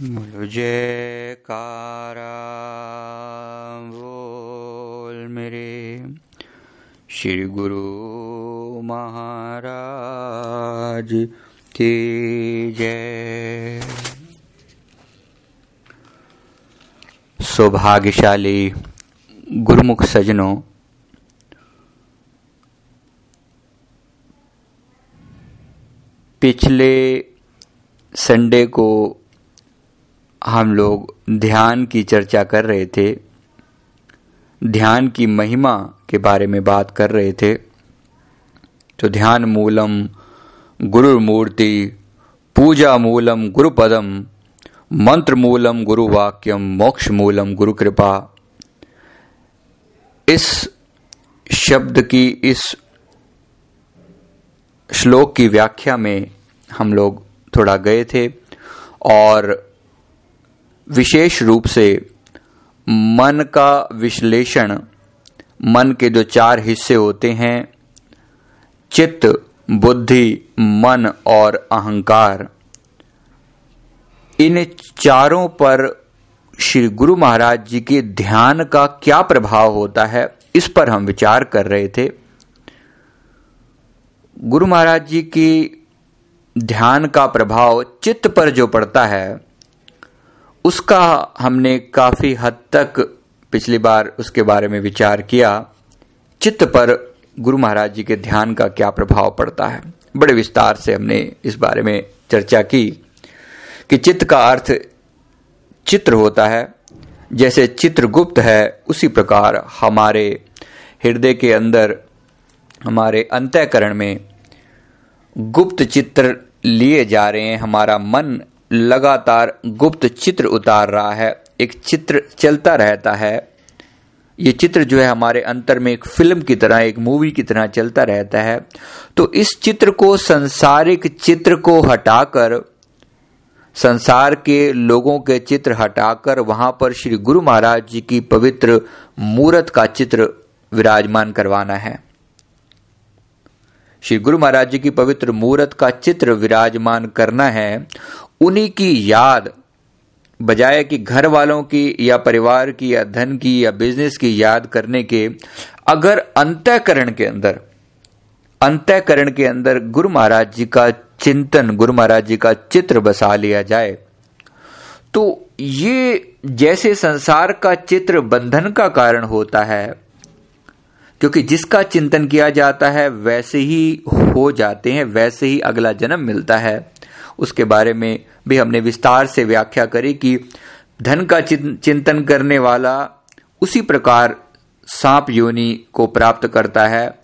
बोलो मेरे श्री गुरु महाराज की जय। सौभाग्यशाली गुरुमुख सजनों पिछले संडे को हम लोग ध्यान की चर्चा कर रहे थे, ध्यान की महिमा के बारे में बात कर रहे थे तो ध्यान मूलम गुरु मूर्ति, पूजा मूलम गुरुपदम, मंत्र मूलम गुरु वाक्यम मोक्ष मूलम गुरु कृपा इस शब्द की, इस श्लोक की व्याख्या में हम लोग थोड़ा गए थे और विशेष रूप से मन का विश्लेषण, मन के जो चार हिस्से होते हैं, चित्त, बुद्धि, मन और अहंकार। इन चारों पर श्री गुरु महाराज जी के ध्यान का क्या प्रभाव होता है, इस पर हम विचार कर रहे थे। गुरु महाराज जी की ध्यान का प्रभाव चित्त पर जो पड़ता है उसका हमने काफ़ी हद तक पिछली बार उसके बारे में विचार किया। चित्त पर गुरु महाराज जी के ध्यान का क्या प्रभाव पड़ता है? बड़े विस्तार से हमने इस बारे में चर्चा की कि चित्त का अर्थ चित्र होता है। जैसे चित्रगुप्त है, उसी प्रकार हमारे हृदय के अंदर, हमारे अंतःकरण में गुप्त चित्र लिए जा रहे हैं। हमारा मन लगातार गुप्त चित्र उतार रहा है, एक चित्र चलता रहता है। ये चित्र जो है हमारे अंतर में एक फ़िल्म की तरह, एक मूवी की तरह चलता रहता है। तो इस चित्र को संसारिक चित्र को हटाकर, संसार के लोगों के चित्र हटाकर, वहाँ पर श्री गुरु महाराज जी की पवित्र मूर्त का चित्र विराजमान करवाना है। श्री गुरु महाराज जी की पवित्र मूर्त का चित्र विराजमान करना है उन्हीं की याद, बजाय कि घर वालों की या परिवार की या धन की या बिज़नेस की याद करने के, अगर अंतःकरण के अंदर, अंतःकरण के अंदर गुरु महाराज जी का चिंतन, गुरु महाराज जी का चित्र बसा लिया जाए तो ये जैसे संसार का चित्र बंधन का कारण होता है, क्योंकि जिसका चिंतन किया जाता है, वैसे ही हो जाते हैं, वैसे ही अगला जन्म मिलता है। उसके बारे में भी हमने विस्तार से व्याख्या करी कि धन का चिंतन करने वाला उसी प्रकार सांप योनि को प्राप्त करता है।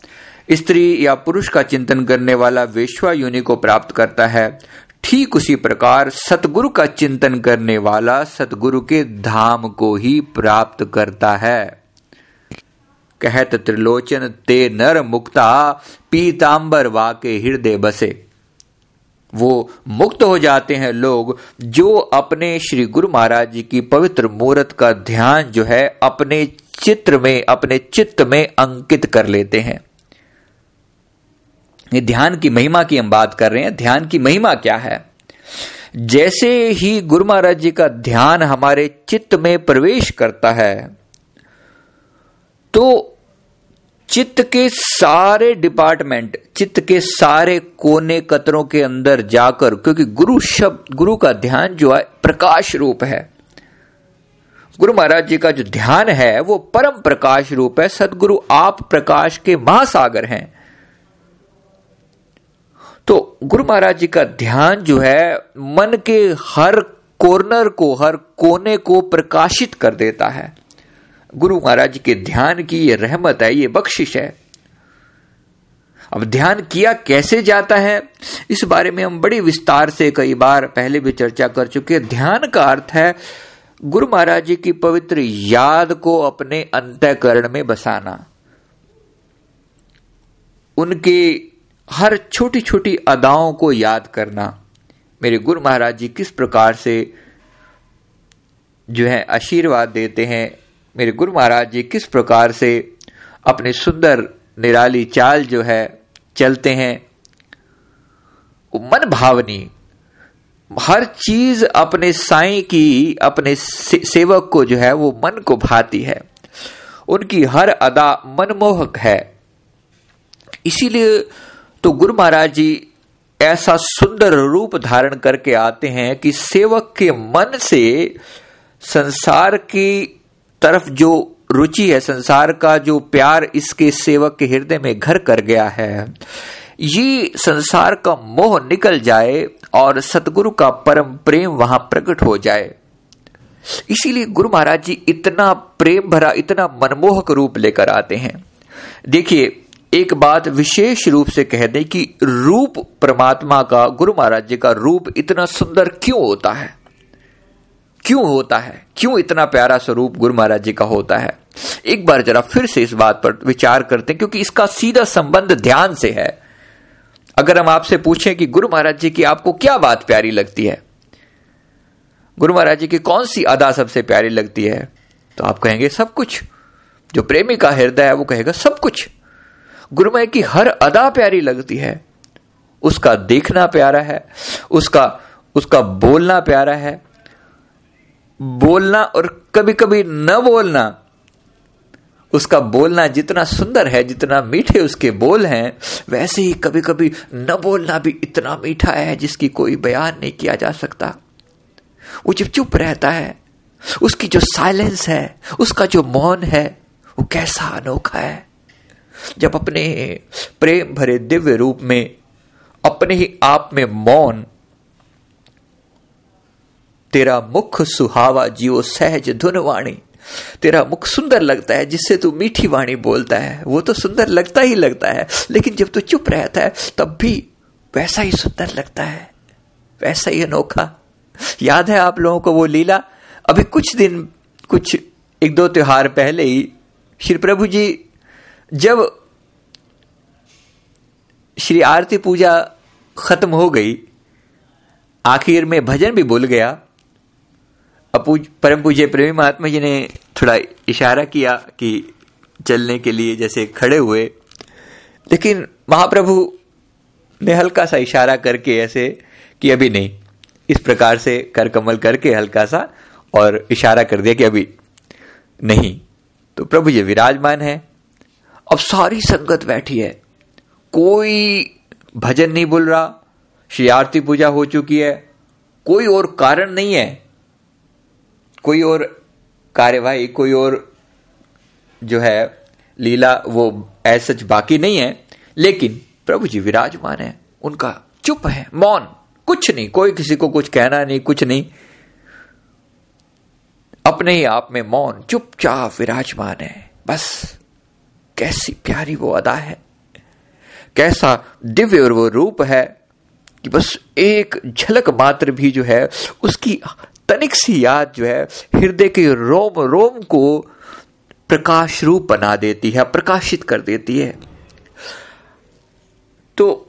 स्त्री या पुरुष का चिंतन करने वाला वेश्वा योनि को प्राप्त करता है। ठीक उसी प्रकार सतगुरु का चिंतन करने वाला सतगुरु के धाम को ही प्राप्त करता है। कहत त्रिलोचन, ते नर मुक्ता, पीतांबर वाके हृदय बसे। वो मुक्त हो जाते हैं लोग जो अपने श्री गुरु महाराज जी की पवित्र मूर्त का ध्यान जो है अपने चित्र में, अपने चित्त में अंकित कर लेते हैं। ये ध्यान की महिमा की हम बात कर रहे हैं। ध्यान की महिमा क्या है? जैसे ही गुरु महाराज जी का ध्यान हमारे चित्त में प्रवेश करता है तो चित्त के सारे डिपार्टमेंट चित्त के सारे कोने कतरों के अंदर जाकर, क्योंकि गुरु शब्द, गुरु का ध्यान जो है, प्रकाश रूप है। गुरु महाराज जी का जो ध्यान है, वो परम प्रकाश रूप है। सदगुरु आप प्रकाश के महासागर हैं। तो गुरु महाराज जी का ध्यान जो है, मन के हर कॉर्नर को, हर कोने को प्रकाशित कर देता है। गुरु महाराज के ध्यान की ये रहमत है, ये बख्शिश है। अब ध्यान किया कैसे जाता है? इस बारे में हम बड़ी विस्तार से कई बार पहले भी चर्चा कर चुके ध्यान का अर्थ है गुरु महाराज जी की पवित्र याद को अपने अंतकरण में बसाना। उनके हर छोटी छोटी अदाओं को याद करना। मेरे गुरु महाराज जी किस प्रकार से जो है आशीर्वाद देते हैं मेरे गुरु महाराज जी किस प्रकार से अपने सुंदर निराली चाल जो है चलते हैं? मन भावनी, हर चीज़ अपने साई की, अपने सेवक को जो है वो मन को भाती है। उनकी हर अदा मनमोहक है। इसीलिए तो गुरु महाराज जी ऐसा सुंदर रूप धारण करके आते हैं कि सेवक के मन से संसार की तरफ़ जो रुचि है, संसार का जो प्यार इसके सेवक के हृदय में घर कर गया है, ये संसार का मोह निकल जाए और सतगुरु का परम प्रेम वहाँ प्रकट हो जाए। इसीलिए गुरु महाराज जी इतना प्रेम भरा, इतना मनमोहक रूप लेकर आते हैं। देखिए, एक बात विशेष रूप से कह दें कि रूप परमात्मा का, गुरु महाराज जी का रूप इतना सुंदर क्यों होता है? क्यों होता है? क्यों इतना प्यारा स्वरूप गुरु महाराज जी का होता है? एक बार जरा फिर से इस बात पर विचार करते हैं, क्योंकि इसका सीधा संबंध ध्यान से है। अगर हम आपसे पूछें कि गुरु महाराज जी की आपको क्या बात प्यारी लगती है? गुरु महाराज जी की कौन सी अदा सबसे प्यारी लगती है? तो आप कहेंगे, सब कुछ। जो प्रेमी का हृदय है, वो कहेगा, सब कुछ। गुरुमय की हर अदा प्यारी लगती है। उसका देखना प्यारा है, उसका उसका बोलना प्यारा है बोलना और कभी कभी न बोलना, उसका बोलना जितना सुंदर है, जितना मीठे उसके बोल हैं, वैसे ही कभी कभी न बोलना भी इतना मीठा है जिसकी कोई बयान नहीं किया जा सकता। वो जब चुप रहता है। उसकी जो साइलेंस है, उसका जो मौन है, वो कैसा अनोखा है। जब अपने प्रेम भरे दिव्य रूप में, अपने ही आप में मौन तेरा मुख सुहावा जियो सहज धुन वाणी। तेरा मुख सुंदर लगता है, जिससे तू मीठी वाणी बोलता है। वो तो सुंदर लगता ही लगता है, लेकिन जब तू चुप रहता है, तब भी वैसा ही सुंदर लगता है। वैसा ही अनोखा। याद है आप लोगों को वो लीला? अभी कुछ दिन, कुछ एक दो त्योहार पहले ही श्री प्रभु जी जब श्री आरती पूजा खत्म हो गई, आखिर में भजन भी भूल गया अपूज, परम पूज्य, प्रेमी महात्मा जी ने थोड़ा इशारा किया कि चलने के लिए जैसे खड़े हुए। लेकिन महाप्रभु ने हल्का सा इशारा करके ऐसे कि अभी नहीं। इस प्रकार से कर कमल करके हल्का सा और इशारा कर दिया कि अभी नहीं। तो प्रभु जी विराजमान है। अब सारी संगत बैठी है। कोई भजन नहीं बोल रहा। श्री आरती पूजा हो चुकी है। कोई और कारण नहीं है। कोई और कार्यवाही, कोई और जो है लीला, वो ऐसा बाकी नहीं है। लेकिन प्रभु जी विराजमान है, उनका चुप है, मौन, कुछ नहीं, कोई किसी को कुछ कहना नहीं, कुछ नहीं। अपने ही आप में मौन, चुपचाप विराजमान है। बस, कैसी प्यारी वो अदा है। कैसा दिव्य और वो रूप है कि बस एक झलक मात्र भी जो है, उसकी तनिक सी याद जो है, हृदय के रोम रोम को प्रकाश रूप बना देती है, प्रकाशित कर देती है। तो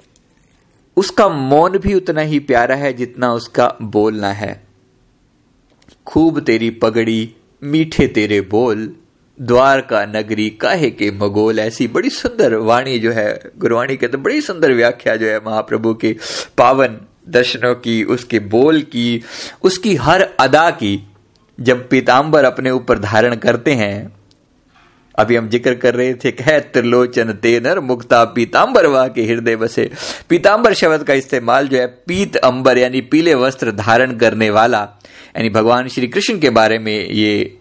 उसका मौन भी उतना ही प्यारा है जितना उसका बोलना है। खूब तेरी पगड़ी, मीठे तेरे बोल, द्वारका नगरी काहे के मगोल, ऐसी बड़ी सुंदर वाणी जो है, गुरवाणी के तो बड़ी सुंदर व्याख्या जो है महाप्रभु के पावन दर्शनों की, उसके बोल की, उसकी हर अदा की, जब पीताम्बर अपने ऊपर धारण करते हैं। अभी हम ज़िक्र कर रहे थे, कह त्रिलोचन तेनर मुक्ता पीताम्बर वाह के हृदय बसे। पीताम्बर शब्द का इस्तेमाल जो है, पीत अंबर यानी पीले वस्त्र धारण करने वाला, यानी भगवान श्री कृष्ण के बारे में ये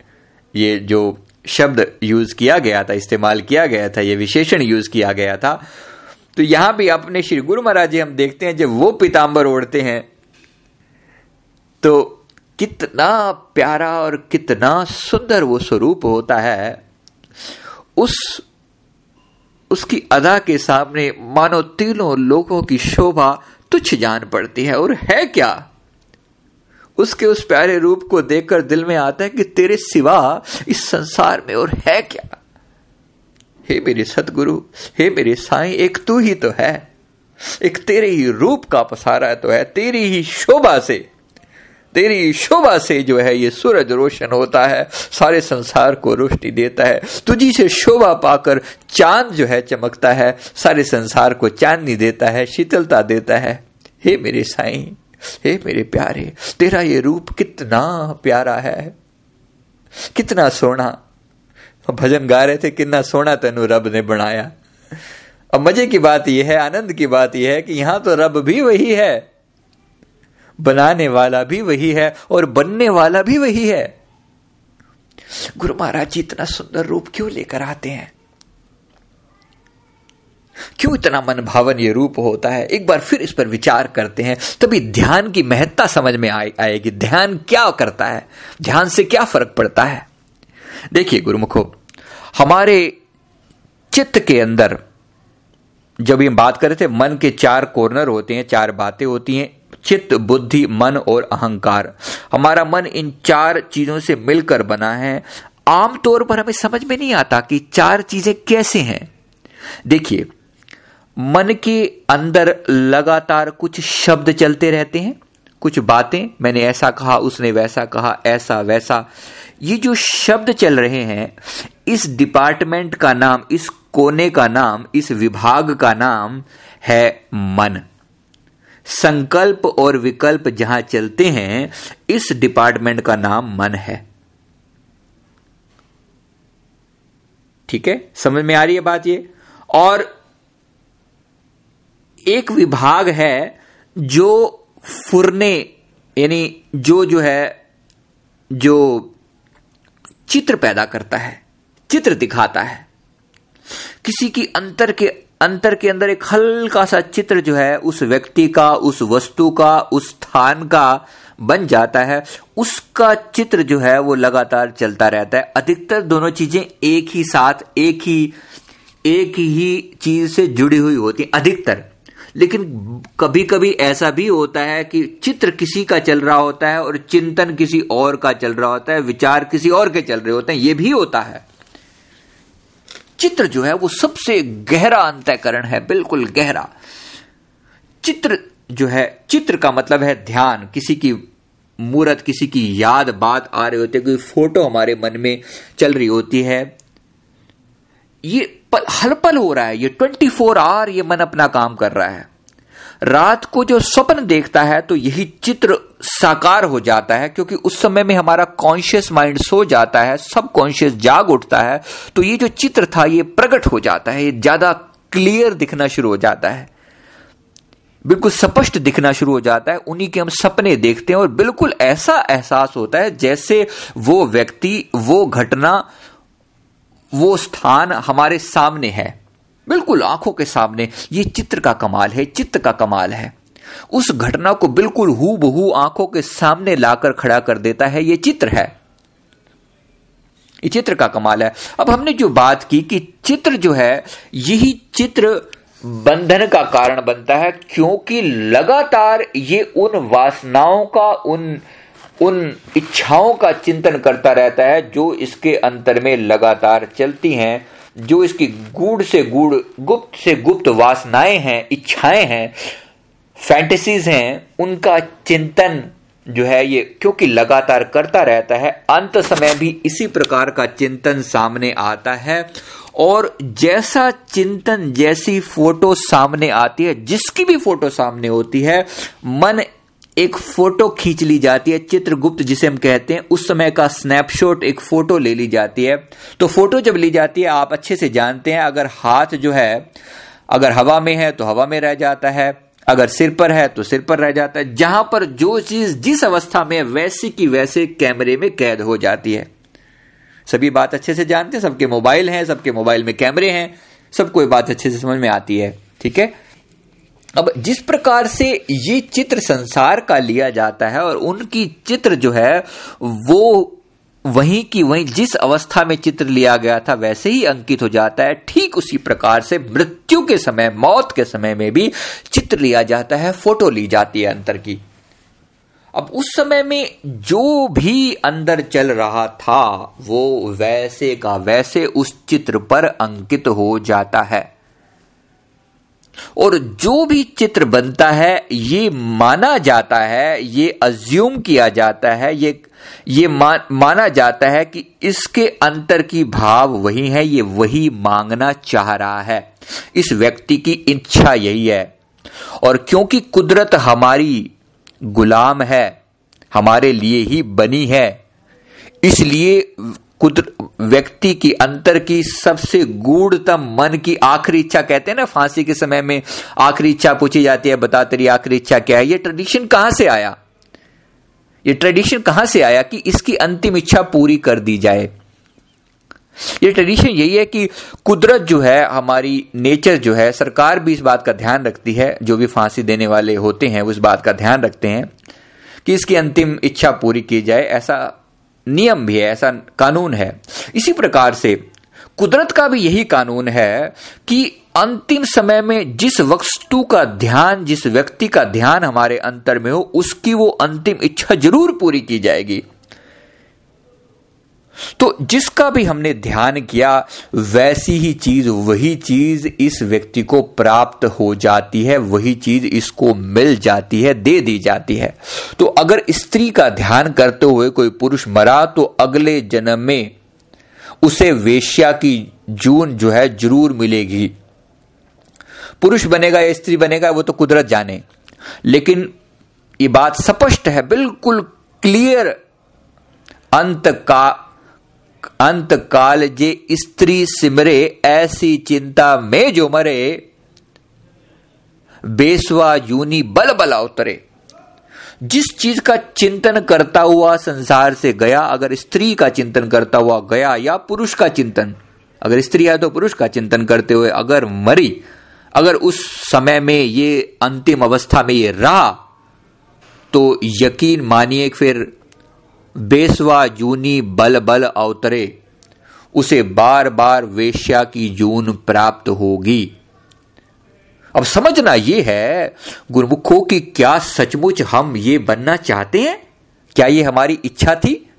ये जो शब्द यूज़ किया गया था, इस्तेमाल किया गया था, ये विशेषण यूज़ किया गया था तो यहाँ भी अपने श्री गुरु महाराज जी हम देखते हैं, जब वो पीताम्बर ओढ़ते हैं तो कितना प्यारा और कितना सुंदर वो स्वरूप होता है। उस, उसकी अदा के सामने मानो तीनों लोगों की शोभा तुच्छ जान पड़ती है, और है क्या? उसके उस प्यारे रूप को देखकर दिल में आता है कि तेरे सिवा इस संसार में और है क्या? हे मेरे सतगुरु हे मेरे साईं, एक तू ही तो है। एक तेरे ही रूप का पसारा तो है, तेरी ही शोभा से। तेरी शोभा से जो है ये सूरज रोशन होता है, सारे संसार को रोशनी देता है। तुझी से शोभा पाकर चाँद जो है चमकता है, सारे संसार को चांदनी देता है, शीतलता देता है। हे मेरे साईं, हे मेरे प्यारे, तेरा ये रूप कितना प्यारा है, कितना सोना भजन गा रहे थे कितना सोना तेनु रब ने बनाया। अब मज़े की बात यह है आनंद की बात यह है कि यहाँ तो रब भी वही है बनाने वाला भी वही है और बनने वाला भी वही है। गुरु महाराज जी इतना सुंदर रूप क्यों लेकर आते हैं? क्यों इतना मन भावन ये रूप होता है? एक बार फिर इस पर विचार करते हैं तभी ध्यान की महत्ता समझ में आए, आएगी। ध्यान क्या करता है? ध्यान से क्या फ़र्क पड़ता है? देखिए गुरुमुखो हमारे चित्त के अंदर, जब हम बात कर रहे थे मन के चार कॉर्नर होते हैं, चार बातें होती हैं, चित्त, बुद्धि, मन और अहंकार। हमारा मन इन चार चीज़ों से मिलकर बना है। आमतौर पर हमें समझ में नहीं आता कि चार चीज़ें कैसे हैं। देखिए, मन के अंदर लगातार कुछ शब्द चलते रहते हैं, कुछ बातें, मैंने ऐसा कहा, उसने वैसा कहा, ऐसा वैसा। ये जो शब्द चल रहे हैं, इस डिपार्टमेंट का नाम, इस कोने का नाम, इस विभाग का नाम है मन। संकल्प और विकल्प जहाँ चलते हैं, इस डिपार्टमेंट का नाम मन है। ठीक है? समझ में आ रही है बात ये? और एक विभाग है जो फुरने, यानी जो जो है, जो चित्र पैदा करता है, चित्र दिखाता है। किसी की अंतर के अंतर के अंदर एक हल्का सा चित्र जो है, उस व्यक्ति का, उस वस्तु का, उस स्थान का बन जाता है। उसका चित्र जो है, वो लगातार चलता रहता है। अधिकतर दोनों चीज़ें एक ही साथ, एक ही एक ही चीज़ से जुड़ी हुई होती अधिकतर। लेकिन कभी कभी ऐसा भी होता है कि चित्र किसी का चल रहा होता है और चिंतन किसी और का चल रहा होता है, विचार किसी और के चल रहे होते हैं यह भी होता है। चित्र जो है वो सबसे गहरा अंतकरण है, बिल्कुल गहरा। चित्र जो है, चित्र का मतलब है ध्यान, किसी की मूर्त, किसी की याद, बात आ रही होती है, कोई फ़ोटो हमारे मन में चल रही होती है। ये पल हल पल हो रहा है, ये ट्वेंटी फोर आवर ये मन अपना काम कर रहा है। रात को जो स्वप्न देखता है तो यही चित्र साकार हो जाता है, क्योंकि उस समय में हमारा कॉन्शियस माइंड सो जाता है सब कॉन्शियस जाग उठता है तो ये जो चित्र था, ये प्रकट हो जाता है, ये ज़्यादा क्लियर दिखना शुरू हो जाता है। बिल्कुल स्पष्ट दिखना शुरू हो जाता है, उन्हीं के हम सपने देखते हैं, और बिल्कुल ऐसा एहसास होता है, जैसे वो व्यक्ति, वो घटना वो स्थान हमारे सामने है। बिल्कुल आँखों के सामने। ये चित्र का कमाल है, चित्त का कमाल है। उस घटना को बिल्कुल हु बहू आँखों के सामने लाकर खड़ा कर देता है, ये चित्र है। ये चित्र का कमाल है। अब हमने जो बात की कि चित्र जो है, यही चित्र बंधन का कारण बनता है, क्योंकि लगातार ये उन वासनाओं का, उन उन इच्छाओं का चिंतन करता रहता है जो इसके अंतर में लगातार चलती हैं, जो इसकी गूढ़ से गूढ़, गुप्त से गुप्त वासनाएँ हैं, इच्छाएँ हैं फैंटेसीज हैं, उनका चिंतन जो है ये क्योंकि लगातार करता रहता है, अंत समय भी इसी प्रकार का चिंतन सामने आता है। और जैसा चिंतन जैसी फ़ोटो सामने आती है, जिसकी भी फ़ोटो सामने होती है, मन एक फ़ोटो खींच ली जाती है, चित्रगुप्त जिसे हम कहते हैं, उस समय का स्नैपशॉट एक फ़ोटो ले ली जाती है। तो फ़ोटो जब ली जाती है, आप अच्छे से जानते हैं, अगर हाथ जो है, अगर हवा में है तो हवा में रह जाता है, अगर सिर पर है तो सिर पर रह जाता है। जहाँ पर जो चीज़ जिस अवस्था में वैसे की वैसे कैमरे में कैद हो जाती है। सभी बात अच्छे से जानते हैं, सबके मोबाइल हैं, सबके मोबाइल में कैमरे हैं सबको बात अच्छे से समझ में आती है, ठीक है? अब जिस प्रकार से ये चित्र संसार का लिया जाता है और उनकी चित्र जो है, वो वहीं की वहीं जिस अवस्था में चित्र लिया गया था, वैसे ही अंकित हो जाता है। ठीक उसी प्रकार से मृत्यु के समय, मौत के समय में भी चित्र लिया जाता है, फ़ोटो ली जाती है अंतर की। अब उस समय में जो भी अंदर चल रहा था, वो वैसे का वैसे उस चित्र पर अंकित हो जाता है। और जो भी चित्र बनता है ये माना जाता है ये अज्यूम किया जाता है ये ये मा, माना जाता है कि इसके अंतर की भाव वही है ये वही मांगना चाह रहा है। इस व्यक्ति की इच्छा यही है। और क्योंकि कुदरत हमारी गुलाम है हमारे लिए ही बनी है इसलिए व्यक्ति की अंतर की सबसे गूढ़तम मन की आखिरी इच्छा कहते हैं ना, फांसी के समय में आखिरी इच्छा पूछी जाती है, बता तेरी आखिरी इच्छा क्या है? ये ट्रेडिशन कहाँ से आया? ये ट्रेडिशन कहाँ से आया कि इसकी अंतिम इच्छा पूरी कर दी जाए? ये ट्रेडिशन यही है कि कुदरत जो है, हमारी नेचर जो है, सरकार भी इस बात का ध्यान रखती है, जो भी फांसी देने वाले होते हैं उस बात का ध्यान रखते हैं कि इसकी अंतिम इच्छा पूरी की जाए, ऐसा नियम भी है, ऐसा कानून है। इसी प्रकार से कुदरत का भी यही कानून है कि अंतिम समय में जिस वस्तु का ध्यान, जिस व्यक्ति का ध्यान हमारे अंतर में हो, उसकी वो अंतिम इच्छा ज़रूर पूरी की जाएगी। तो जिसका भी हमने ध्यान किया, वैसी ही चीज़, वही चीज़ इस व्यक्ति को प्राप्त हो जाती है, वही चीज़ इसको मिल जाती है, दे दी जाती है। तो अगर स्त्री का ध्यान करते हुए कोई पुरुष मरा तो अगले जन्म में उसे वेश्या की जून जो है ज़रूर मिलेगी। पुरुष बनेगा या स्त्री बनेगा, वो तो कुदरत जाने। लेकिन ये बात स्पष्ट है, बिल्कुल क्लियर अंत का अंत काल जे स्त्री सिमरे, ऐसी चिंता में जो मरे, बेसवा यूनी बल बला उतरे। जिस चीज़ का चिंतन करता हुआ संसार से गया, अगर स्त्री का चिंतन करता हुआ गया या पुरुष का चिंतन, अगर स्त्री है तो पुरुष का चिंतन करते हुए अगर मरी, अगर उस समय में ये अंतिम अवस्था में ये रहा तो यकीन मानिए फिर बेसवा जूनी बल बल अवतरे, उसे बार बार वेश्या की जून प्राप्त होगी। अब समझना यह है, गुरुमुखों की क्या सचमुच हम ये बनना चाहते हैं? क्या ये हमारी इच्छा थी?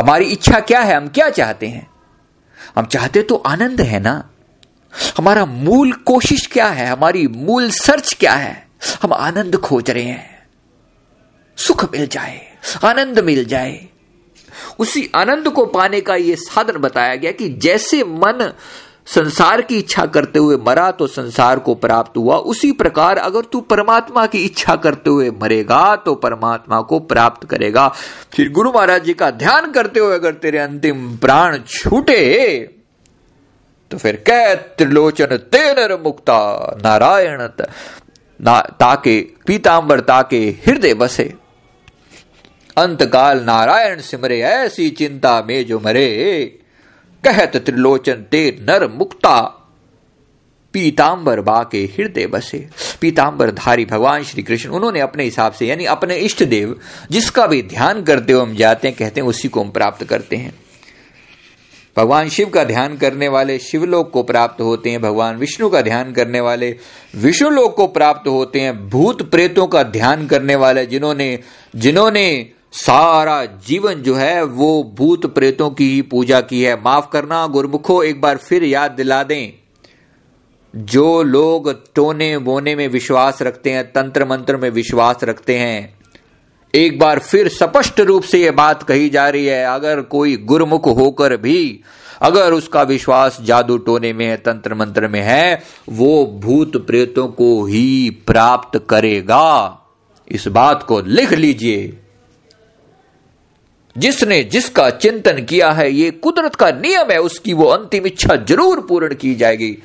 हमारी इच्छा क्या है? हम क्या चाहते हैं? हम चाहते तो आनंद है ना? हमारा मूल कोशिश क्या है? हमारी मूल सर्च क्या है? हम आनंद खोज रहे हैं। सुख मिल जाए, आनंद मिल जाए। उसी आनंद को पाने का यह साधन बताया गया कि जैसे मन संसार की इच्छा करते हुए मरा तो संसार को प्राप्त हुआ। उसी प्रकार अगर तू परमात्मा की इच्छा करते हुए मरेगा तो परमात्मा को प्राप्त करेगा। फिर गुरु महाराज जी का ध्यान करते हुए अगर तेरे अंतिम प्राण छूटे तो फिर कह त्रिलोचन तेनर मुक्ता नारायण ताके, पीतांबर ताके हृदय बसे। अंतकाल नारायण सिमरे, ऐसी चिंता में जो मरे। कहत त्रिलोचन ते नर मुक्ता। पीताम्बर बा के हृदय बसे। पीताम्बर धारी भगवान श्री कृष्ण, उन्होंने अपने हिसाब से, यानी अपने इष्ट देव, जिसका भी ध्यान करते हुए हम जाते हैं, कहते हैं, उसी को हम प्राप्त करते हैं। भगवान शिव का ध्यान करने वाले शिवलोक को प्राप्त होते हैं, भगवान विष्णु का ध्यान करने वाले विष्णुलोक को प्राप्त होते हैं, भूत प्रेतों का ध्यान करने वाले जिन्होंने जिन्होंने सारा जीवन जो है, वो भूत प्रेतों की ही पूजा की है। माफ़ करना, गुरमुखो, एक बार फिर याद दिला दें। जो लोग टोने बोने में विश्वास रखते हैं तंत्र मंत्र में विश्वास रखते हैं एक बार फिर स्पष्ट रूप से यह बात कही जा रही है, अगर कोई गुरमुख होकर भी, अगर उसका विश्वास जादू टोने में है, तंत्र मंत्र में है, वो भूत प्रेतों को ही प्राप्त करेगा। इस बात को लिख लीजिए। जिसने जिसका चिंतन किया है, ये कुदरत का नियम है, उसकी वो अंतिम इच्छा ज़रूर पूर्ण की जाएगी।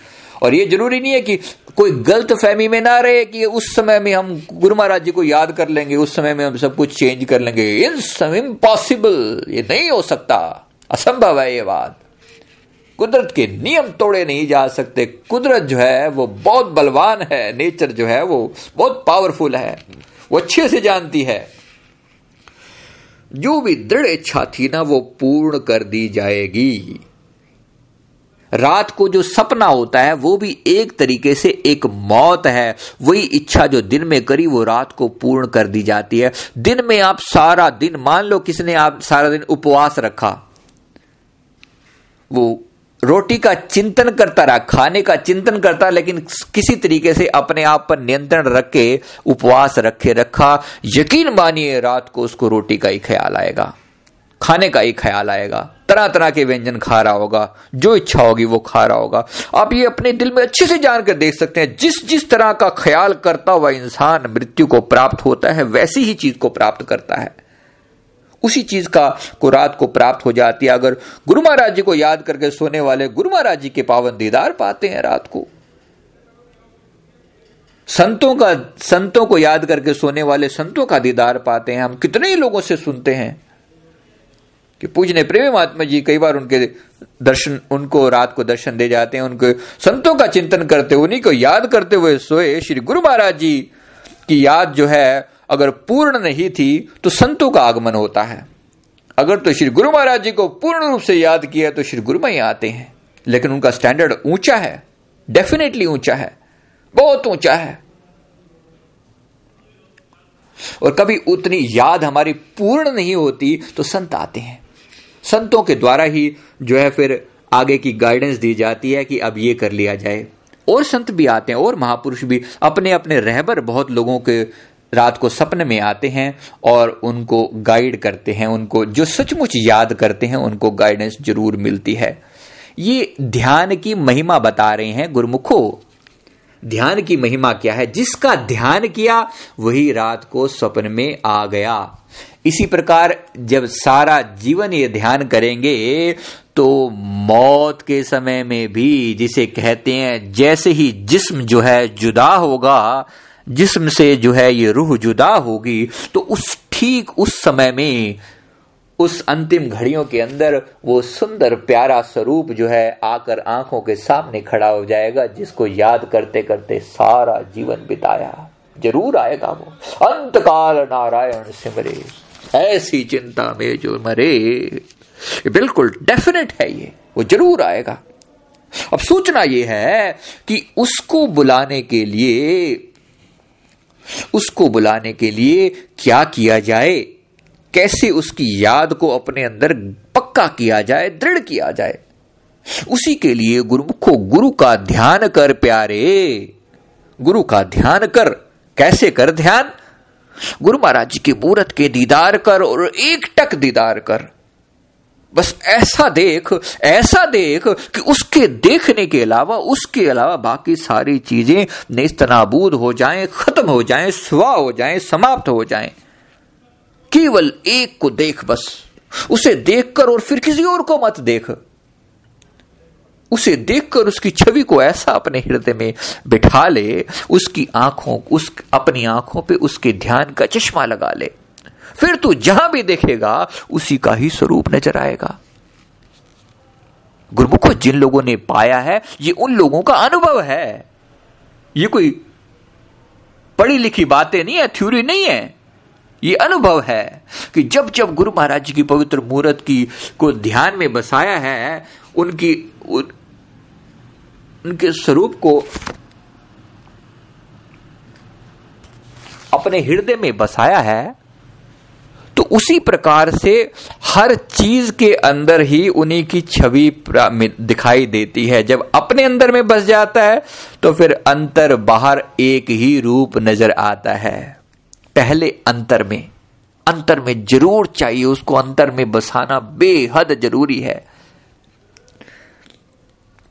और ये ज़रूरी नहीं है कि कोई गलत फहमी में ना रहे कि उस समय में हम गुरु महाराज जी को याद कर लेंगे, उस समय में हम सब कुछ चेंज कर लेंगे। इन इम्पॉसिबल ये नहीं हो सकता। असंभव है ये बात। कुदरत के नियम तोड़े नहीं जा सकते। कुदरत जो है, वो बहुत बलवान है। नेचर जो है, वो बहुत पावरफुल है। वो अच्छे से जानती है। जो भी दृढ़ इच्छा थी ना, वो पूर्ण कर दी जाएगी। रात को जो सपना होता है, वो भी एक तरीके से एक मौत है। वही इच्छा जो दिन में करी, वो रात को पूर्ण कर दी जाती है। दिन में आप सारा दिन, मान लो किसने आप सारा दिन उपवास रखा, वो रोटी का चिंतन करता रहा, खाने का चिंतन करता, लेकिन किसी तरीके से अपने आप पर नियंत्रण रख, उपवास रखे, रखा। यकीन मानिए, रात को उसको रोटी का ही ख्याल आएगा। खाने का ही ख्याल आएगा। तरह तरह के व्यंजन खा रहा होगा। जो इच्छा होगी वो खा रहा होगा। आप ये अपने दिल में अच्छे से जानकर देख सकते हैं जिस जिस तरह का ख्याल करता हुआ इंसान मृत्यु को प्राप्त होता है, वैसी ही चीज़ को प्राप्त करता है। उसी चीज़ का को रात को प्राप्त हो जाती है। अगर गुरु महाराज जी को याद करके सोने वाले गुरु महाराज जी के पावन दीदार पाते हैं रात को। संतों का, संतों को याद करके सोने वाले संतों का दीदार पाते हैं। हम कितने ही लोगों से सुनते हैं। कि पूजने प्रेमी महात्मा जी कई बार उनके दर्शन, उनको रात को दर्शन दे जाते हैं, उनके संतों का चिंतन करते उन्हीं को याद करते हुए सोए श्री गुरु महाराज जी की याद जो है, अगर पूर्ण नहीं थी तो संतों का आगमन होता है। अगर तो श्री गुरु महाराज जी को पूर्ण रूप से याद किया तो श्री गुरु ही आते हैं। लेकिन उनका स्टैंडर्ड ऊँचा है डेफिनेटली ऊँचा है, बहुत ऊँचा है। और कभी उतनी याद हमारी पूर्ण नहीं होती तो संत आते हैं। संतों के द्वारा ही जो है फिर आगे की गाइडेंस दी जाती है कि अब ये कर लिया जाए। और संत भी आते हैं, और महापुरुष भी अपने अपने रहबर बहुत लोगों के रात को सपने में आते हैं और उनको गाइड करते हैं, उनको जो सचमुच याद करते हैं, उनको गाइडेंस ज़रूर मिलती है। ये ध्यान की महिमा बता रहे हैं गुरुमुखो। ध्यान की महिमा क्या है? जिसका ध्यान किया, वही रात को स्वप्न में आ गया। इसी प्रकार जब सारा जीवन ये ध्यान करेंगे तो मौत के समय में भी जिसे कहते हैं, जैसे ही जिस्म जो है जुदा होगा, जिस्म से जो है ये रूह जुदा होगी तो उस ठीक उस समय में, उस अंतिम घड़ियों के अंदर वो सुंदर प्यारा स्वरूप जो है आकर आँखों के सामने खड़ा हो जाएगा, जिसको याद करते करते सारा जीवन बिताया। ज़रूर आएगा वो। अंतकाल नारायण सिमरे। ऐसी चिंता में जो मरे। बिल्कुल डेफिनेट है ये। वो ज़रूर आएगा। अब सूचना ये है कि उसको बुलाने के लिए, उसको बुलाने के लिए क्या किया जाए? कैसे उसकी याद को अपने अंदर पक्का किया जाए, दृढ़ किया जाए? उसी के लिए गुरुमुखो, गुरु का ध्यान कर प्यारे। गुरु का ध्यान कर। कैसे कर ध्यान? गुरु महाराज जी की मूर्त के दीदार कर और एक टक दीदार कर। बस ऐसा देख ऐसा देख कि उसके देखने के अलावा, उसके अलावा बाकी सारी चीज़ें नेस्तनाबूद हो जाएँ, खत्म हो जाएँ, स्वा हो जाएँ, समाप्त हो जाएँ। केवल एक को देख बस। उसे देखकर और फिर किसी और को मत देख। उसे देखकर उसकी छवि को ऐसा अपने हृदय में बिठा ले, उसकी आँखों, उस, अपनी आँखों पे उसके ध्यान का चश्मा लगा ले। फिर तू जहाँ भी देखेगा, उसी का ही स्वरूप नज़र आएगा। गुरुमुखो, जिन लोगों ने पाया है, ये उन लोगों का अनुभव है। ये कोई पढ़ी लिखी बातें नहीं है, थ्योरी नहीं है। ये अनुभव है कि जब जब गुरु महाराज जी की पवित्र मूर्त की को ध्यान में बसाया है, उनकी उन, उनके स्वरूप को अपने हृदय में बसाया है तो उसी प्रकार से हर चीज़ के अंदर ही उन्हीं की छवि दिखाई देती है। जब अपने अंदर में बस जाता है तो फिर अंतर बाहर एक ही रूप नज़र आता है। पहले अंतर में अंतर में ज़रूर चाहिए उसको अंतर में बसाना बेहद ज़रूरी है।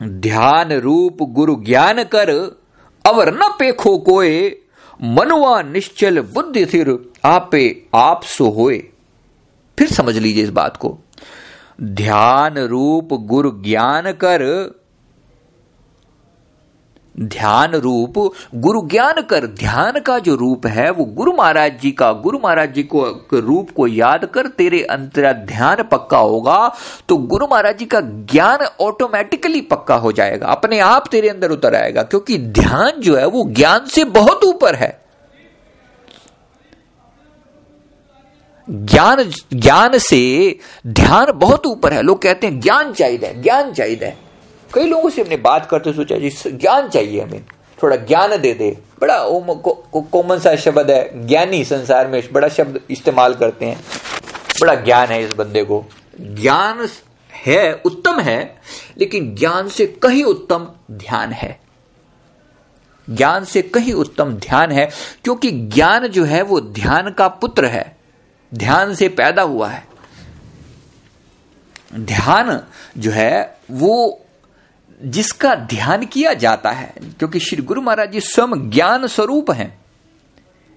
ध्यान रूप गुरु ज्ञान कर, अवर न पेखो कोय मनवा निश्चल बुद्धि थिर आपे आप सो होए। फिर समझ लीजिए इस बात को। ध्यान रूप गुरु ज्ञान कर ध्यान रूप, गुरु ज्ञान कर, ध्यान का जो रूप है, वो गुरु महाराज जी का, गुरु महाराज जी को रूप को याद कर, तेरे अंतर ध्यान पक्का होगा तो गुरु महाराज जी का ज्ञान ऑटोमेटिकली पक्का हो जाएगा, अपने आप तेरे अंदर उतर आएगा, क्योंकि ध्यान जो है, वो ज्ञान से बहुत ऊपर है। ज्ञान ज्ञान से ध्यान बहुत ऊपर है, लोग कहते हैं, ज्ञान चाहिए ज्ञान चाहिए। कई लोगों से हमने बात करते सोचा, जी, ज्ञान चाहिए हमें। थोड़ा ज्ञान दे दे। बड़ा कॉमन सा शब्द है, ज्ञानी संसार में बड़ा शब्द इस्तेमाल करते हैं। बड़ा ज्ञान है इस बंदे को। ज्ञान है, उत्तम है, लेकिन ज्ञान से कहीं उत्तम ध्यान है। ज्ञान से कहीं उत्तम ध्यान है, क्योंकि ज्ञान जो है, वो ध्यान का पुत्र है। ध्यान से पैदा हुआ है। ध्यान जो है, वो जिसका ध्यान किया जाता है, क्योंकि श्री गुरु महाराज जी स्वयं ज्ञान स्वरूप हैं,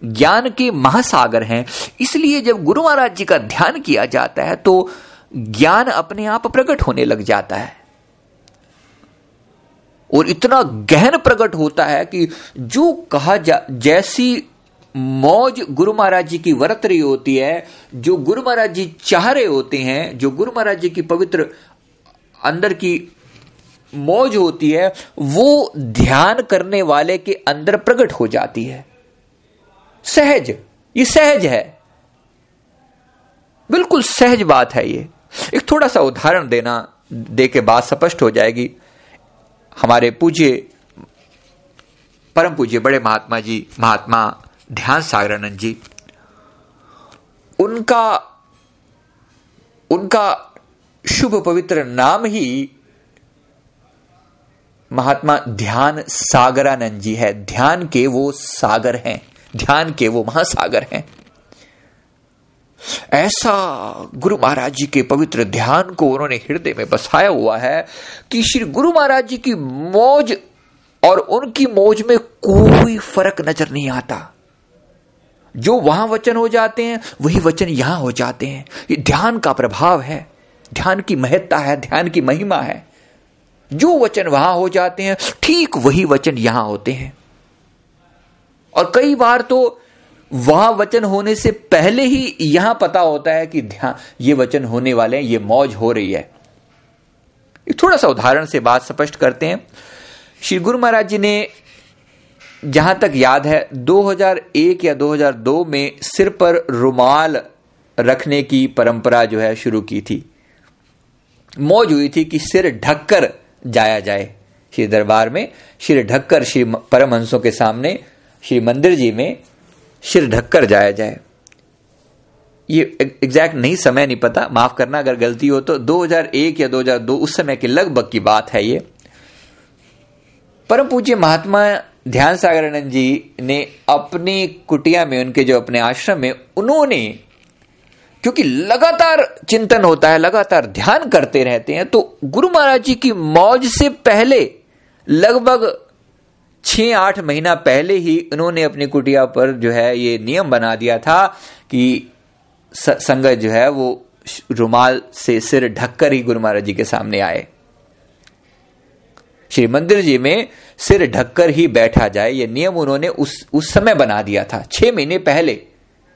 ज्ञान के महासागर हैं, इसलिए जब गुरु महाराज जी का ध्यान किया जाता है तो ज्ञान अपने आप प्रकट होने लग जाता है। और इतना गहन प्रकट होता है कि जो कहा जा, जैसी मौज गुरु महाराज जी की वरत रही होती है, जो गुरु महाराज जी चाह रहे होते हैं, जो गुरु महाराज जी की पवित्र अंदर की मौज होती है, वो ध्यान करने वाले के अंदर प्रकट हो जाती है। सहज, ये सहज है। बिल्कुल सहज बात है ये। एक थोड़ा सा उदाहरण देना दे के बात स्पष्ट हो जाएगी। हमारे पूज्य, परम पूज्य बड़े महात्मा जी, महात्मा ध्यान सागरानंद जी, उनका उनका शुभ पवित्र नाम ही महात्मा ध्यान सागरानंद जी है। ध्यान के वो सागर हैं। ध्यान के वो महासागर हैं। ऐसा गुरु महाराज जी के पवित्र ध्यान को उन्होंने हृदय में बसाया हुआ है कि श्री गुरु महाराज जी की मौज और उनकी मौज में कोई फ़र्क नज़र नहीं आता। जो वहाँ वचन हो जाते हैं, वही वचन यहाँ हो जाते हैं। ये ध्यान का प्रभाव है। ध्यान की महत्ता है, ध्यान की महिमा है। जो वचन वहाँ हो जाते हैं, ठीक वही वचन यहाँ होते हैं। और कई बार तो वहाँ वचन होने से पहले ही यहाँ पता होता है कि ध्यान, ये वचन होने वाले हैं, ये मौज हो रही है। थोड़ा सा उदाहरण से बात स्पष्ट करते हैं। श्री गुरु महाराज जी ने जहाँ तक याद है 2001 या 2002 में सिर पर रुमाल रखने की परंपरा जो है शुरू की थी। मौज हुई थी कि सिर ढककर जाया जाए श्री दरबार में, श्री ढक्कर श्री परमहंसों के सामने, श्री मंदिर जी में सिर ढककर जाया जाए। ये एग्जैक्ट नहीं, समय नहीं पता। माफ़ करना, अगर गलती हो तो 2001 या 2002 उस समय के लगभग की बात है ये। परम पूज्य महात्मा ध्यान सागरानंद जी ने अपनी कुटिया में, उनके जो अपने आश्रम में, उन्होंने क्योंकि लगातार चिंतन होता है, लगातार ध्यान करते रहते हैं तो गुरु महाराज जी की मौज से पहले, लगभग छह आठ महीना पहले ही उन्होंने अपनी कुटिया पर जो है, ये नियम बना दिया था कि संगत जो है, वो रुमाल से सिर ढककर ही गुरु महाराज जी के सामने आए। श्री मंदिर जी में सिर ढककर ही बैठा जाए, ये नियम उन्होंने उस उस समय बना दिया था, छह महीने पहले।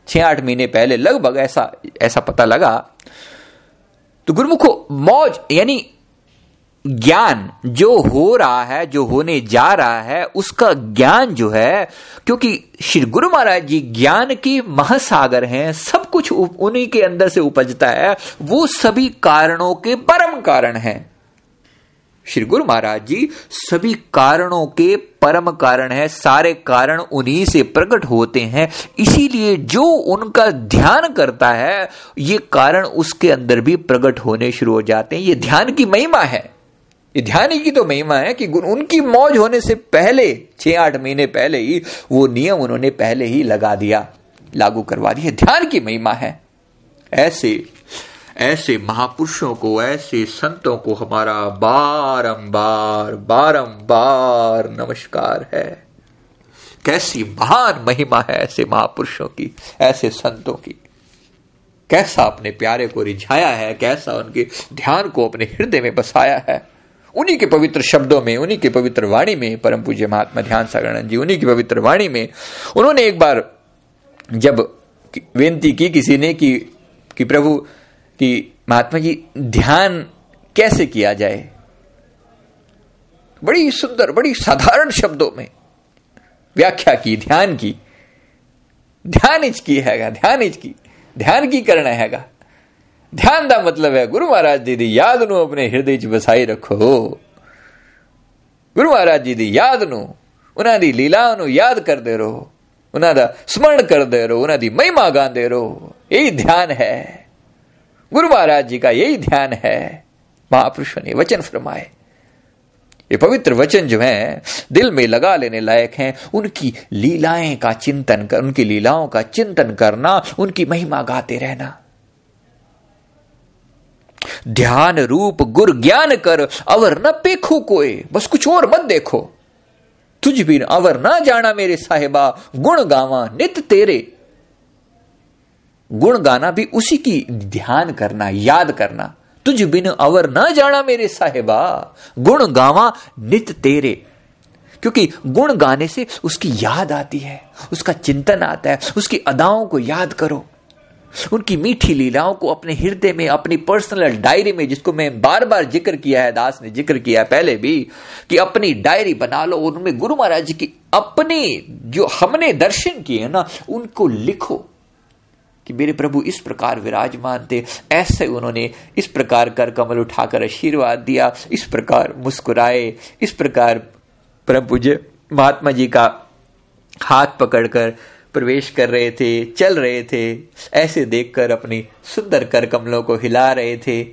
छह आठ महीने पहले लगभग ऐसा ऐसा पता लगा। तो गुरुमुखो, मौज यानी ज्ञान जो हो रहा है, जो होने जा रहा है, उसका ज्ञान जो है, क्योंकि श्री गुरु महाराज जी ज्ञान के महासागर हैं, सब कुछ उन्हीं के अंदर से उपजता है, वो सभी कारणों के परम कारण हैं। श्री गुरु महाराज जी, सभी कारणों के परम कारण है, सारे कारण उन्हीं से प्रकट होते हैं। इसीलिए जो उनका ध्यान करता है, ये कारण उसके अंदर भी प्रकट होने शुरू हो जाते हैं। ये ध्यान की महिमा है। ये ध्यान की तो महिमा है कि उनकी मौज होने से पहले छह आठ महीने पहले ही, वो नियम उन्होंने पहले ही लगा दिया, लागू करवा दिया। ध्यान की महिमा है। ऐसे ऐसे महापुरुषों को, ऐसे संतों को हमारा बारंबार बारंबार नमस्कार है। कैसी महान महिमा है ऐसे महापुरुषों की, ऐसे संतों की। कैसा अपने प्यारे को रिझाया है, कैसा उनके ध्यान को अपने हृदय में बसाया है। उन्हीं के पवित्र शब्दों में, उन्हीं के पवित्र वाणी में, परम पूज्य महात्मा ध्यान सागरण जी, उन्हीं की पवित्र वाणी में, उन्होंने एक बार जब बेनती की किसी ने कि कि प्रभु कि महात्मा जी, ध्यान कैसे किया जाए? बड़ी सुंदर, बड़ी साधारण शब्दों में व्याख्या की, ध्यान की। ध्यान इच की हैगा, ध्यान इच की। ध्यान की करना हैगा। ध्यान का मतलब है, गुरु महाराज जी की याद नु अपने हृदय च बसाई रखो। गुरु महाराज जी की याद नु उन्होंने लीला याद करते रहो। उन्होंने स्मरण करते रहो उन्होंने महिमा गाते रहो। यही ध्यान है। गुरु महाराज जी का यही ध्यान है। महापुरुषों ने वचन फरमाए। ये पवित्र वचन जो है, दिल में लगा लेने लायक हैं। उनकी लीलाएँ का चिंतन कर, उनकी लीलाओं का चिंतन करना, उनकी महिमा गाते रहना। ध्यान रूप गुर ज्ञान कर, अवर न पेखो कोई। बस कुछ और मत देखो। तुझ भी अवर ना जाना मेरे साहेबा, गुण गावा नित तेरे। गुण गाना भी उसी की ध्यान करना, याद करना। तुझ बिन अवर ना जाना मेरे साहेबा। गुण गावा नित तेरे। क्योंकि गुण गाने से उसकी याद आती है, उसका चिंतन आता है, उसकी अदाओं को याद करो। उनकी मीठी लीलाओं को अपने हृदय में, अपनी पर्सनल डायरी में, जिसको मैं बार बार ज़िक्र किया है, दास ने ज़िक्र किया है पहले भी, कि अपनी डायरी बना लो उनमें गुरु महाराज जी की अपनी जो हमने दर्शन किए ना, उनको लिखो। कि मेरे प्रभु इस प्रकार विराजमान थे। ऐसे उन्होंने इस प्रकार कर कमल उठाकर आशीर्वाद दिया, इस प्रकार मुस्कुराए, इस प्रकार प्रभु पूज्य महात्मा जी का हाथ पकड़कर प्रवेश कर रहे थे, चल रहे थे, ऐसे देखकर अपनी सुंदर कर कमलों को हिला रहे थे।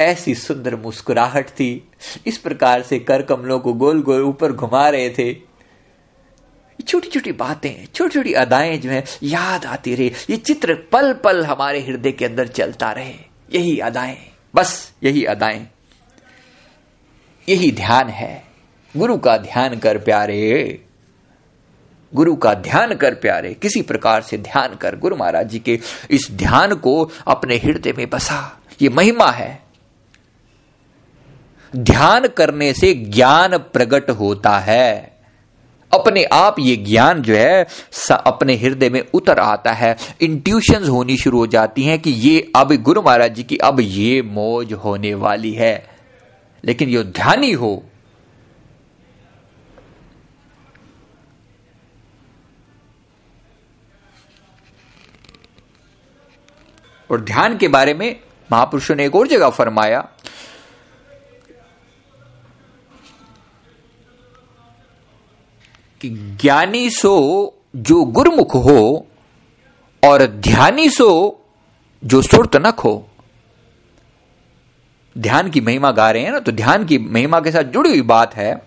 ऐसी सुंदर मुस्कुराहट थी। इस प्रकार से कर कमलों को गोल गोल ऊपर घुमा रहे थे। छोटी छोटी बातें छोटी छोटी अदाएँ जो है, याद आती रही। ये चित्र पल पल हमारे हृदय के अंदर चलता रहे। यही अदाएँ। बस यही अदाएँ। यही ध्यान है। गुरु का ध्यान कर प्यारे। गुरु का ध्यान कर प्यारे। किसी प्रकार से ध्यान कर गुरु महाराज जी के इस ध्यान को अपने हृदय में बसा। ये महिमा है। ध्यान करने से ज्ञान प्रकट होता है। अपने आप ये ज्ञान जो है अपने हृदय में उतर आता है। इंट्यूशन होनी शुरू हो जाती हैं कि ये अब गुरु महाराज जी की अब ये मौज होने वाली है। लेकिन जो ध्यानी हो। और ध्यान के बारे में महापुरुषों ने एक और जगह फरमाया ज्ञानी सो जो गुरुमुख हो और ध्यानी सो जो सुरत नख हो। ध्यान की महिमा गा रहे हैं ना तो ध्यान की महिमा के साथ जुड़ी हुई बात है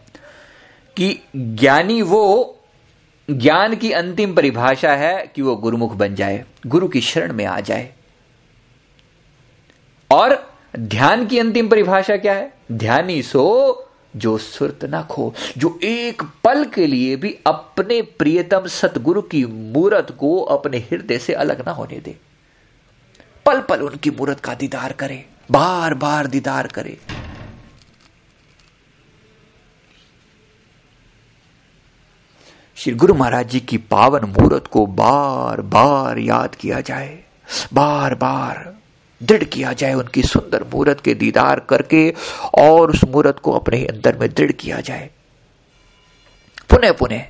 कि ज्ञानी वो ज्ञान की अंतिम परिभाषा है कि वो गुरुमुख बन जाए, गुरु की शरण में आ जाए। और ध्यान की अंतिम परिभाषा क्या है? ध्यानी सो जो सुरत न खो, जो एक पल के लिए भी अपने प्रियतम सतगुरु की मूर्त को अपने हृदय से अलग ना होने दे। पल पल उनकी मूर्त का दीदार करे, बार बार दीदार करे। श्री गुरु महाराज जी की पावन मूर्त को बार बार याद किया जाए, बार बार दृढ़ किया जाए, उनकी सुंदर मूर्त के दीदार करके और उस मूर्त को अपने अंदर में दृढ़ किया जाए। पुनः पुनः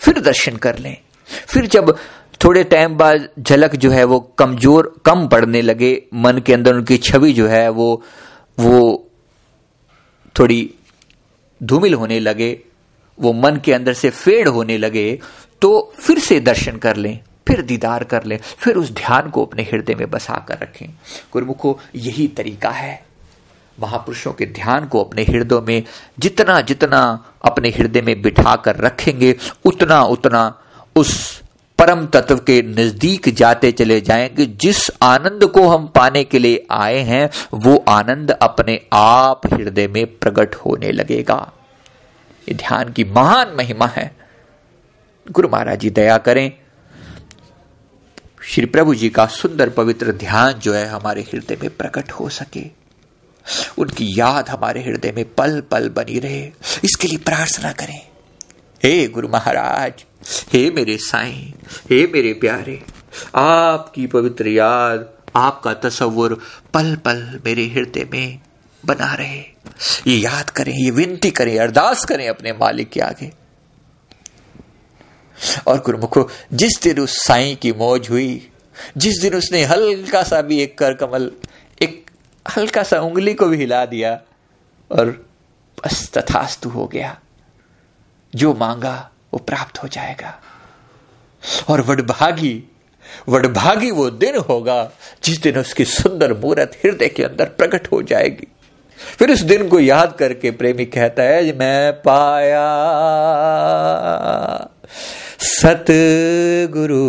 फिर दर्शन कर लें। फिर जब थोड़े टाइम बाद झलक जो है वो कमज़ोर, कम पड़ने लगे, मन के अंदर उनकी छवि जो है वो वो थोड़ी धूमिल होने लगे, वो मन के अंदर से फेड होने लगे तो फिर से दर्शन कर लें। फिर दीदार कर लें, फिर उस ध्यान को अपने हृदय में बसा कर रखें। गुरुमुखो, यही तरीका है। महापुरुषों के ध्यान को अपने हृदय में जितना जितना अपने हृदय में बिठा कर रखेंगे, उतना उतना उस परम तत्व के नज़दीक जाते चले जाएँगे। जिस आनंद को हम पाने के लिए आए हैं, वो आनंद अपने आप हृदय में प्रकट होने लगेगा। ये ध्यान की महान महिमा है। गुरु महाराज जी, दया करें। श्री प्रभु जी का सुंदर पवित्र ध्यान जो है हमारे हृदय में प्रकट हो सके। उनकी याद हमारे हृदय में पल पल बनी रहे। इसके लिए प्रार्थना करें। हे गुरु महाराज, हे मेरे साईं, हे मेरे प्यारे, आपकी पवित्र याद, आपका तस्वुर पल पल मेरे हृदय में बना रहे। ये याद करें, ये विनती करें, अरदास करें अपने मालिक के आगे। और गुरुमुखो जिस दिन उस साई की मौज हुई, जिस दिन उसने हल्का सा भी एक कर कमल, एक हल्का सा उंगली को भी हिला दिया और बस तथास्तु हो गया। जो मांगा, वो प्राप्त हो जाएगा। और वडभागी वडभागी वो दिन होगा जिस दिन उसकी सुंदर मूर्त हृदय के अंदर प्रकट हो जाएगी। फिर उस दिन को याद करके प्रेमी कहता है, मैं पाया सतगुरु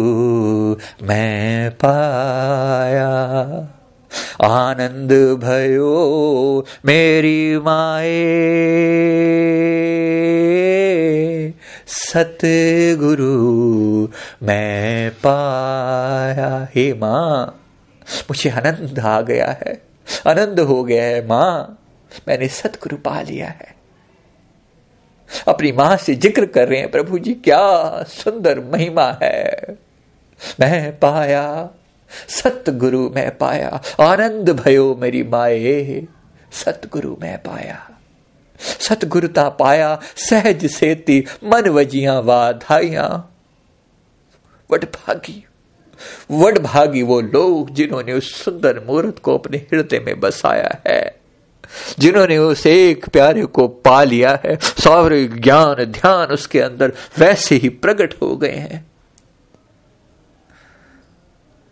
मैं पाया। आनंद भयो मेरी माए। सतगुरु मैं पाया। हे माँ, मुझे आनंद आ गया है, आनंद हो गया है माँ। मैंने सतगुरु पा लिया है। अपनी माँ से ज़िक्र कर रहे हैं, प्रभु जी, क्या सुंदर महिमा है। मैं पाया, सतगुरु मैं पाया, आनंद भयो मेरी माए। सतगुरु मैं पाया सतगुरुता पाया, सहज सेती मन वजिया वाधाइया। वट भागी वट भागी वो लोग जिन्होंने उस सुंदर मूर्त को अपने हृदय में बसाया है। जिन्होंने उस एक प्यारे को पा लिया है, सारे ज्ञान, ध्यान उसके अंदर वैसे ही प्रकट हो गए हैं।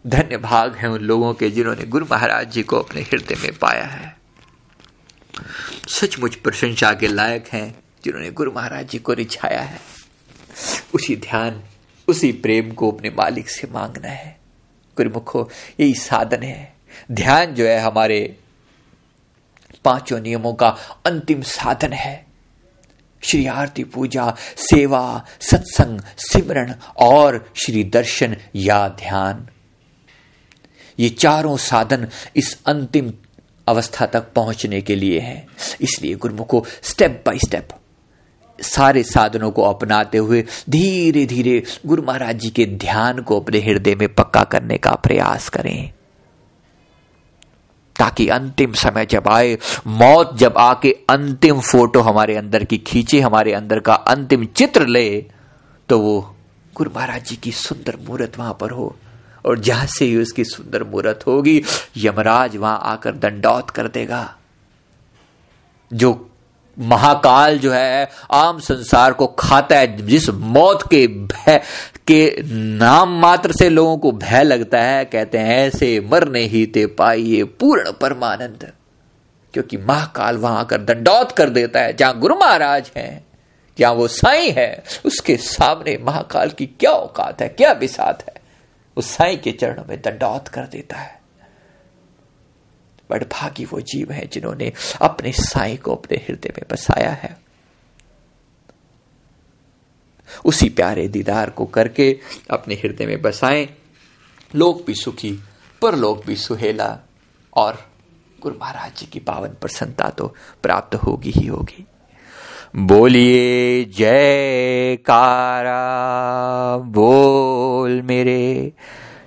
धन्य भाग है उन लोगों के जिन्होंने गुरु महाराज जी को अपने हृदय में पाया है। सचमुच प्रशंसा के लायक हैं जिन्होंने गुरु महाराज जी को रिझाया है। उसी ध्यान, उसी प्रेम को अपने मालिक से मांगना है। गुरुमुखो, यही साधन है। ध्यान जो है हमारे पाँचों नियमों का अंतिम साधन है। श्री आरती पूजा, सेवा, सत्संग सिमरण और श्री दर्शन या ध्यान। ये चारों साधन इस अंतिम अवस्था तक पहुँचने के लिए हैं। इसलिए गुरुमुखो स्टेप बाय स्टेप सारे साधनों को अपनाते हुए धीरे धीरे गुरु महाराज जी के ध्यान को अपने हृदय में पक्का करने का प्रयास करें। ताकि अंतिम समय जब आए, मौत जब आके अंतिम फ़ोटो हमारे अंदर की खींचे, हमारे अंदर का अंतिम चित्र ले तो वो गुरु महाराज जी की सुंदर मूर्त वहाँ पर हो। और जहाँ से ही उसकी सुंदर मूर्त होगी, यमराज वहाँ आकर दंडौत कर देगा। जो महाकाल जो है, आम संसार को खाता है, जिस मौत के भय, के नाम मात्र से लोगों को भय लगता है, कहते हैं, ऐसे मरने ही ते पाइए पूर्ण परमानंद। क्योंकि महाकाल वहाँ आकर दंडौत कर देता है, जहाँ गुरु महाराज हैं, जहाँ वो साई है, उसके सामने महाकाल की क्या औकात है, क्या बिसात है? उस साई के चरणों में दंडौत कर देता है। बड़ भागी वो जीव है जिन्होंने अपने साई को अपने हृदय में बसाया है। उसी प्यारे दीदार को करके अपने हृदय में बसाएँ। लोग भी सुखी पर लोग भी सुहेला और गुरु महाराज जी की पावन प्रसन्नता तो प्राप्त होगी ही होगी। बोलिए जय कारा बोल मेरे